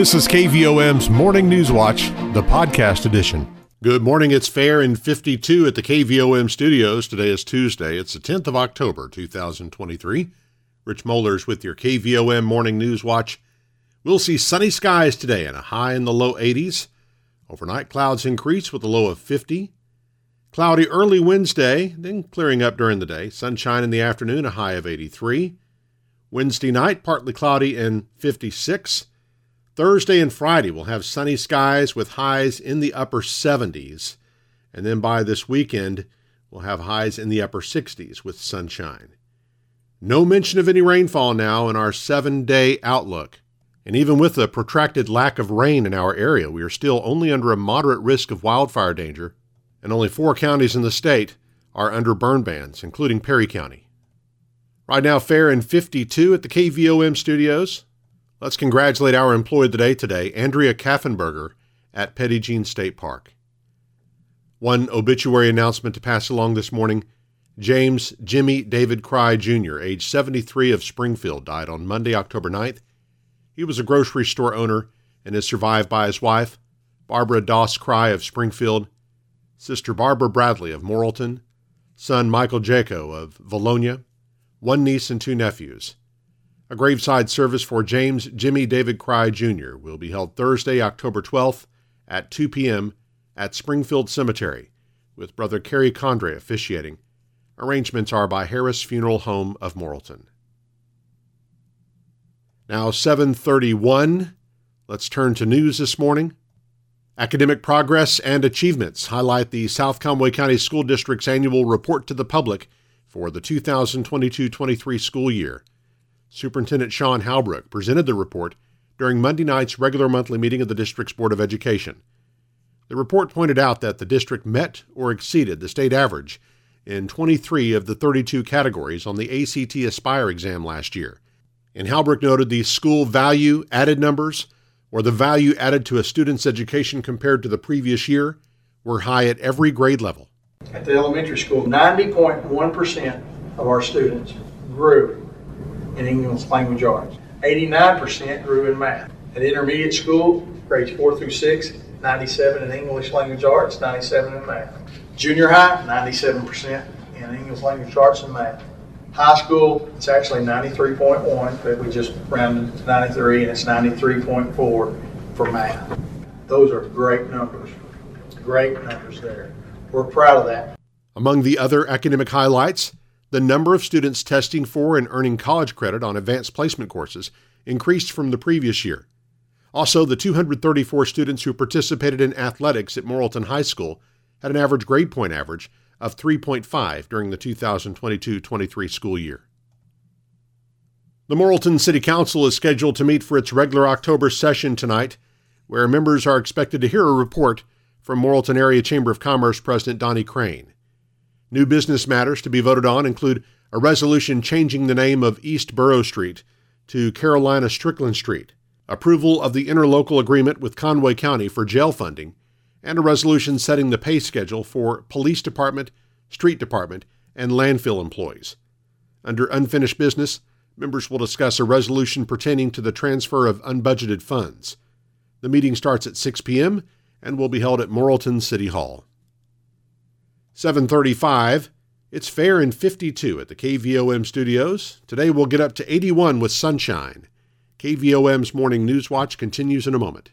This is KVOM's Morning News Watch, the podcast edition. Good morning. It's fair in 52 at the KVOM studios. Today is Tuesday. It's the 10th of October, 2023. Rich Mollers with your KVOM Morning News Watch. We'll see sunny skies today and a high in the low 80s. Overnight clouds increase with a low of 50. Cloudy early Wednesday, then clearing up during the day. Sunshine in the afternoon, a high of 83. Wednesday night, partly cloudy and 56. Thursday and Friday will have sunny skies with highs in the upper 70s. And then by this weekend, we'll have highs in the upper 60s with sunshine. No mention of any rainfall now in our seven day outlook. And even with the protracted lack of rain in our area, we are still only under a moderate risk of wildfire danger, and only four counties in the state are under burn bans, including Perry County. Right now, fair in 52 at the KVOM studios. Let's congratulate our employee of the day today, Andrea Kaffenberger at Petit Jean State Park. One obituary announcement to pass along this morning James Jimmy David Cry Jr., age 73 of Springfield, died on Monday, October 9th. He was a grocery store owner and is survived by his wife, Barbara Doss Cry of Springfield, sister Barbara Bradley of Morrilton, son Michael Jaco of Vilonia, one niece and two nephews. A graveside service for James Jimmy David Cry Jr. will be held Thursday, October 12th at 2 p.m. at Springfield Cemetery, with Brother Kerry Condre officiating. Arrangements are by Harris Funeral Home of Morrilton. Now 731. Let's turn to news this morning. Academic progress and achievements highlight the South Conway County School District's annual report to the public for the 2022-23 school year. Superintendent Sean Halbrook presented the report during Monday night's regular monthly meeting of the district's Board of Education. The report pointed out that the district met or exceeded the state average in 23 of the 32 categories on the ACT Aspire exam last year. And Halbrook noted the school value added numbers, or the value added to a student's education compared to the previous year, were high at every grade level. At the elementary school, 90.1% of our students grew in English language arts. 89% grew in math. At intermediate school, grades 4 through 6, 97 in English language arts, 97 in math. Junior high, 97% in English language arts and math. High school, it's actually 93.1, but we just rounded it to 93, and it's 93.4 for math. Those are great numbers. Great numbers there. We're proud of that. Among the other academic highlights, the number of students testing for and earning college credit on advanced placement courses increased from the previous year. Also, the 234 students who participated in athletics at Morrilton High School had an average grade point average of 3.5 during the 2022 23 school year. The Morrilton City Council is scheduled to meet for its regular October session tonight, where members are expected to hear a report from Morrilton Area Chamber of Commerce President Donnie Crane. New business matters to be voted on include a resolution changing the name of East Borough Street to Carolina Strickland Street, approval of the interlocal agreement with Conway County for jail funding, and a resolution setting the pay schedule for police department, street department, and landfill employees. Under unfinished business, members will discuss a resolution pertaining to the transfer of unbudgeted funds. The meeting starts at 6 p.m. and will be held at Morrilton City Hall. 735. It's fair in 52 at the KVOM studios. Today we'll get up to 81 with sunshine. KVOM's Morning News Watch continues in a moment.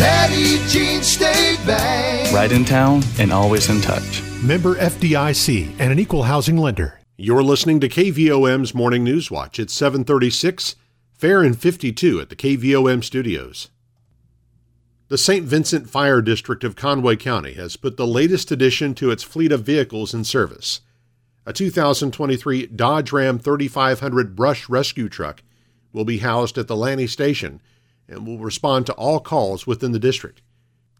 Petit Jean State Bank. Right in town and always in touch. Member FDIC and an equal housing lender. You're listening to KVOM's Morning News Watch. It's 736, fair and 52 at the KVOM studios. The St. Vincent Fire District of Conway County has put the latest addition to its fleet of vehicles in service. A 2023 Dodge Ram 3500 brush rescue truck will be housed at the Lanty Station and will respond to all calls within the district.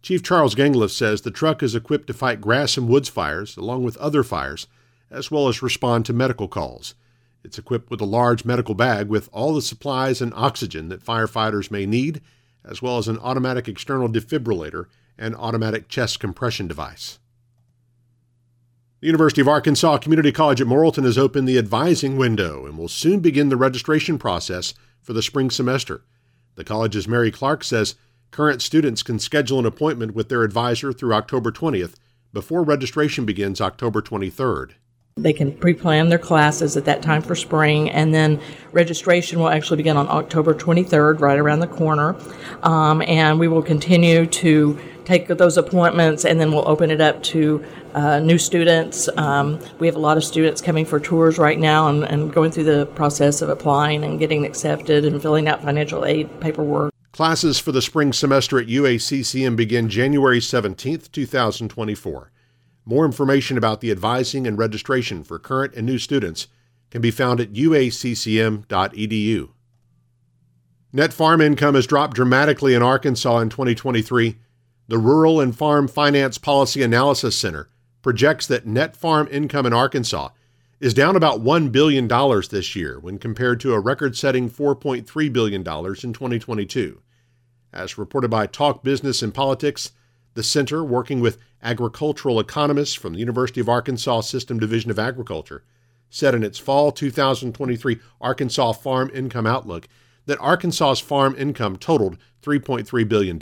Chief Charles Gangliff says the truck is equipped to fight grass and woods fires along with other fires, as well as respond to medical calls. It's equipped with a large medical bag with all the supplies and oxygen that firefighters may need, as well as an automatic external defibrillator and automatic chest compression device. The University of Arkansas Community College at Morrilton has opened the advising window and will soon begin the registration process for the spring semester. The college's Mary Clark says current students can schedule an appointment with their advisor through October 20th before registration begins October 23rd. They can pre plan their classes at that time for spring, and then registration will actually begin on October 23rd, right around the corner. Um, and we will continue to take those appointments, and then we'll open it up to uh, new students. Um, we have a lot of students coming for tours right now and, and going through the process of applying and getting accepted and filling out financial aid paperwork. Classes for the spring semester at UACCM begin January 17th, 2024. More information about the advising and registration for current and new students can be found at uaccm.edu. Net farm income has dropped dramatically in Arkansas in 2023. The Rural and Farm Finance Policy Analysis Center projects that net farm income in Arkansas is down about $1 billion this year when compared to a record setting $4.3 billion in 2022. As reported by Talk Business and Politics, the center, working with agricultural economists from the University of Arkansas System Division of Agriculture, said in its fall 2023 Arkansas Farm Income Outlook that Arkansas's farm income totaled $3.3 billion.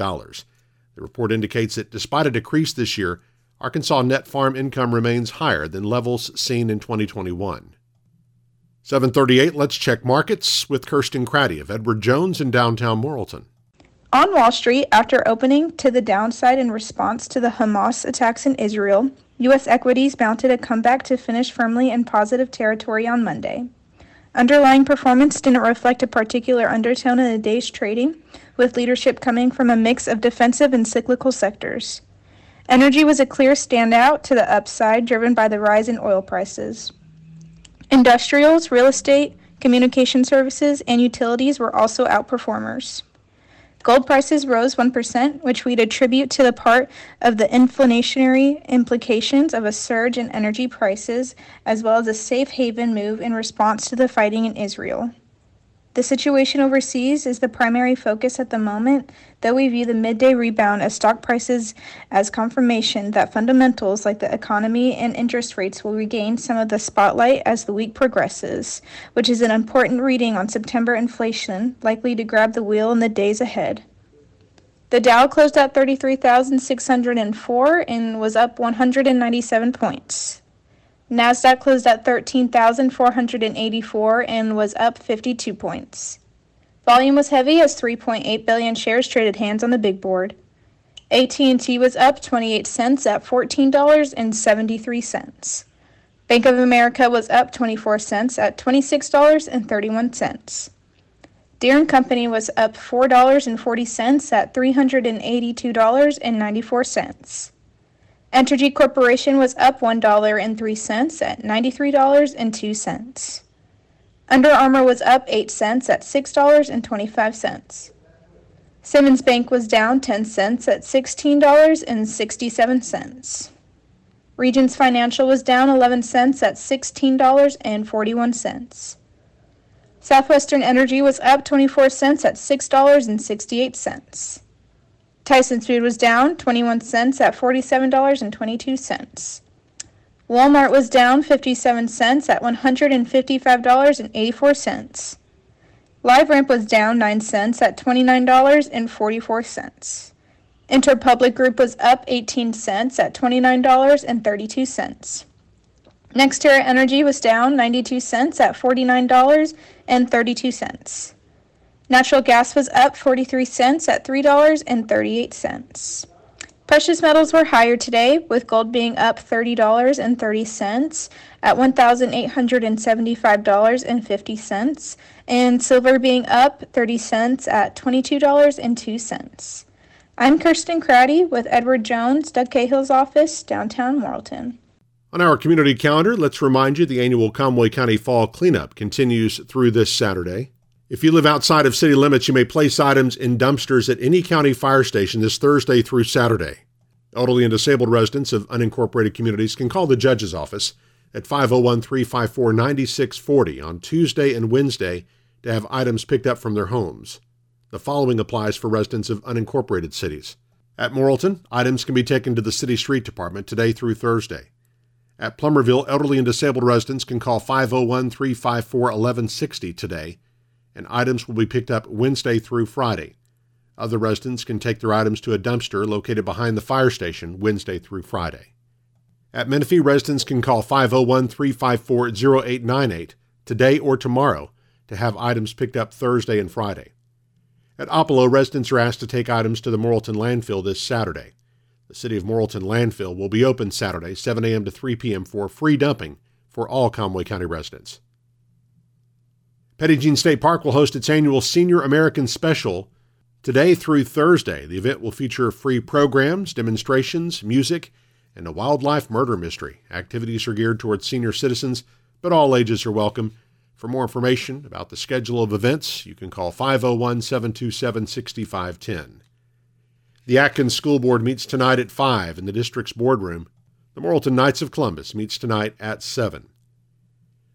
The report indicates that despite a decrease this year, Arkansas net farm income remains higher than levels seen in 2021. 738, let's check markets with Kirsten Craddy of Edward Jones in downtown Morrilton. On Wall Street, after opening to the downside in response to the Hamas attacks in Israel, U.S. equities mounted a comeback to finish firmly in positive territory on Monday. Underlying performance didn't reflect a particular undertone in the day's trading, with leadership coming from a mix of defensive and cyclical sectors. Energy was a clear standout to the upside, driven by the rise in oil prices. Industrials, real estate, communication services, and utilities were also outperformers. Gold prices rose 1%, which we'd attribute to the part of the inflationary implications of a surge in energy prices, as well as a safe haven move in response to the fighting in Israel. The situation overseas is the primary focus at the moment, though we view the midday rebound of stock prices as confirmation that fundamentals like the economy and interest rates will regain some of the spotlight as the week progresses, which is an important reading on September inflation, likely to grab the wheel in the days ahead. The Dow closed at 33,604 and was up 197 points. NASDAQ closed at 13,484 and was up 52 points. Volume was heavy as 3.8 billion shares traded hands on the big board. AT&T was up 28 cents at $14.73. Bank of America was up 24 cents at $26.31. Deere & Company was up $4.40 at $382.94. Entergy Corporation was up $1.03 at $93.02. Under Armour was up 8 cents at $6.25. Simmons Bank was down 10 cents at $16.67. Regions Financial was down 11 cents at $16.41. Southwestern Energy was up 24 cents at $6.68. Tyson's Food was down 21 cents at $47.22. Walmart was down 57 cents at $155.84. LiveRamp was down 9 cents at $29.44. Interpublic Group was up 18 cents at $29.32. NextEra Energy was down 92 cents at $49.32. Natural gas was up 43 cents at $3.38. Precious metals were higher today, with gold being up $30.30 at $1,875.50, and silver being up 30 cents at $22.02. I'm Kirsten Crowdy with Edward Jones, Doug Cahill's office, downtown Morrilton. On our community calendar, let's remind you the annual Conway County Fall Cleanup continues through this Saturday. If you live outside of city limits, you may place items in dumpsters at any county fire station this Thursday through Saturday. Elderly and disabled residents of unincorporated communities can call the judge's office at 501 354 9640 on Tuesday and Wednesday to have items picked up from their homes. The following applies for residents of unincorporated cities. At Morrilton, items can be taken to the City Street Department today through Thursday. At Plumerville, elderly and disabled residents can call 501 354 1160 today, and items will be picked up Wednesday through Friday. Other residents can take their items to a dumpster located behind the fire station Wednesday through Friday. At Menifee, residents can call 501 354 0898 today or tomorrow to have items picked up Thursday and Friday. At Oppelo, residents are asked to take items to the Morrilton landfill this Saturday. The City of Morrilton landfill will be open Saturday, 7 a.m. to 3 p.m. for free dumping for all Conway County residents. Jean State Park will host its annual Senior American Special today through Thursday. The event will feature free programs, demonstrations, music, and a wildlife murder mystery. Activities are geared towards senior citizens, but all ages are welcome. For more information about the schedule of events, you can call 501 727 6510. The Atkins School Board meets tonight at 5 in the district's boardroom. The Morrilton Knights of Columbus meets tonight at 7.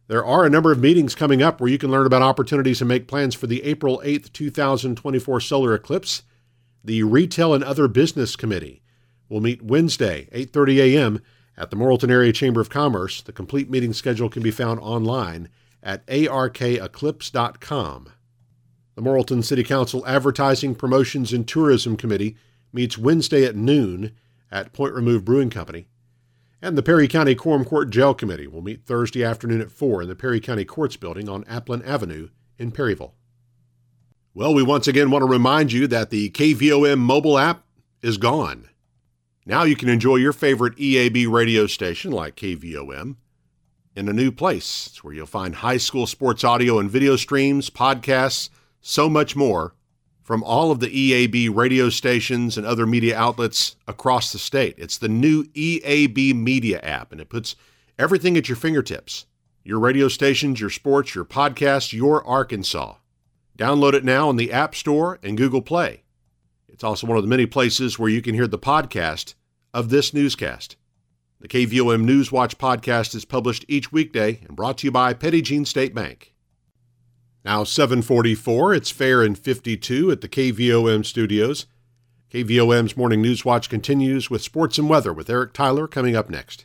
There are a number of meetings coming up where you can learn about opportunities and make plans for the April 8th, 2024 solar eclipse. The Retail and Other Business Committee will meet Wednesday, 8:30 a.m. at the Morrilton Area Chamber of Commerce. The complete meeting schedule can be found online at arkeclipse.com. The Morrilton City Council Advertising, Promotions, and Tourism Committee meets Wednesday at noon at Point Remove Brewing Company. And the Perry County Quorum Court Jail Committee will meet Thursday afternoon at 4 in the Perry County Courts Building on Applin Avenue in Perryville. Well, we once again want to remind you that the KVOM mobile app is gone. Now you can enjoy your favorite EAB radio station like KVOM in a new place. It's where you'll find high school sports audio and video streams, podcasts, so much more from all of the EAB radio stations and other media outlets across the state. It's the new EAB Media app, and it puts everything at your fingertips your radio stations, your sports, your podcasts, your Arkansas. Download it now in the App Store and Google Play. It's also one of the many places where you can hear the podcast of this newscast. The KVOM News Watch podcast is published each weekday and brought to you by Petit Jean State Bank. Now 744, it's fair and 52 at the KVOM studios. KVOM's Morning News Watch continues with sports and weather with Eric Tyler coming up next.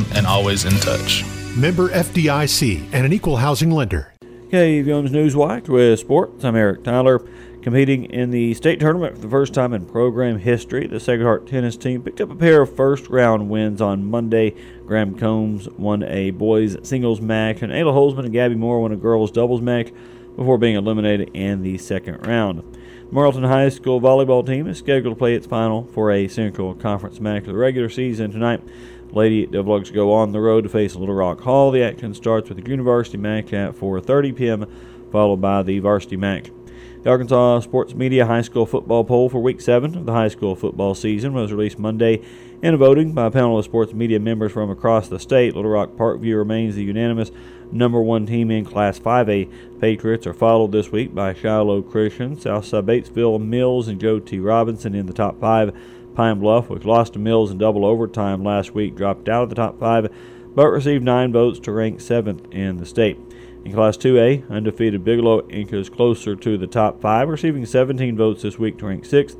and always in touch. Member FDIC and an equal housing lender. KVOM's Newswatch with sports. I'm Eric Tyler. Competing in the state tournament for the first time in program history, the Sacred Heart tennis team picked up a pair of first round wins on Monday. Graham Combs won a boys singles match, and Ayla Holzman and Gabby Moore won a girls doubles match before being eliminated in the second round. Morrilton High School volleyball team is scheduled to play its final for a Central Conference match of the regular season tonight. Lady Devils go on the road to face Little Rock Hall. The action starts with the University match at 4:30 p.m., followed by the varsity match. The Arkansas Sports Media High School football poll for Week 7 of the high school football season was released Monday. In a voting by a panel of sports media members from across the state, Little Rock Parkview remains the unanimous number one team in Class 5A. Patriots are followed this week by Shiloh Christian, Southside Batesville, Mills, and Joe T. Robinson in the top five. Pine Bluff, which lost to Mills in double overtime last week, dropped out of the top five, but received nine votes to rank seventh in the state. In Class 2A, undefeated Bigelow inches closer to the top five, receiving 17 votes this week to rank sixth,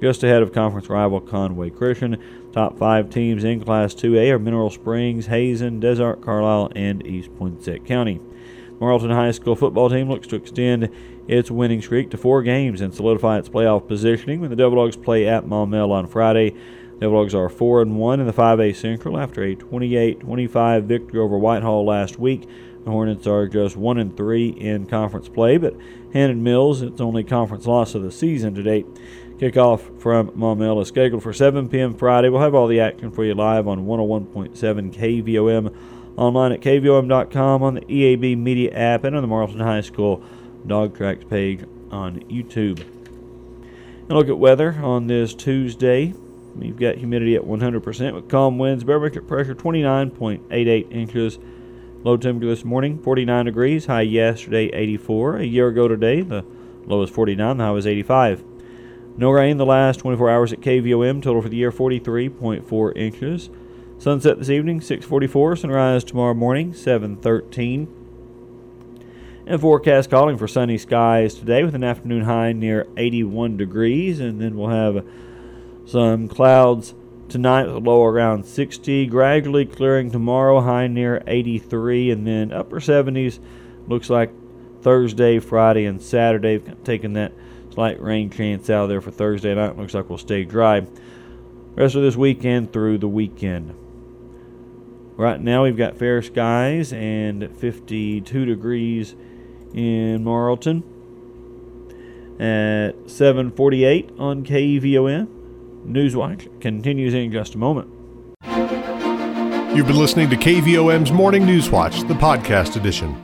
just ahead of conference rival Conway Christian. Top five teams in Class 2A are Mineral Springs, Hazen, Des Arc, Carlisle, and East Poinsett County. Morrilton High School football team looks to extend its winning streak to four games and solidify its playoff positioning when the Devil Dogs play at Maumelle on Friday. Devil Dogs are 4 and 1 in the 5A Central after a 28-25 victory over Whitehall last week. The Hornets are just 1 and 3 in conference play, but Hammond Mills, its only conference loss of the season to date. Kickoff from Maumelle is scheduled for 7 p.m. Friday. We'll have all the action for you live on 101.7 KVOM, online at KVOM.com, on the EAB Media app, and on the Morrilton High School Dog Tracks page on YouTube. And look at weather on this Tuesday. We've got humidity at 100% with calm winds, barometric pressure 29.88 inches. Low temperature this morning 49 degrees, high yesterday 84. A year ago today, the low was 49, the high was 85. No rain the last 24 hours at KVOM. Total for the year 43.4 inches. Sunset this evening 6:44. Sunrise tomorrow morning 7:13. And forecast calling for sunny skies today with an afternoon high near 81 degrees, and then we'll have some clouds tonight with a low around 60. Gradually clearing tomorrow, high near 83, and then upper 70s. Looks like Thursday, Friday, and Saturday. Taking that Slight rain chance out there for Thursday night. Looks like we'll stay dry. Rest of this weekend through the weekend. Right now we've got fair skies and 52 degrees in Morrilton At 7:48 on KVOM. Newswatch continues in just a moment. You've been listening to KVOM's Morning News Watch, the podcast edition.